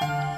Bye.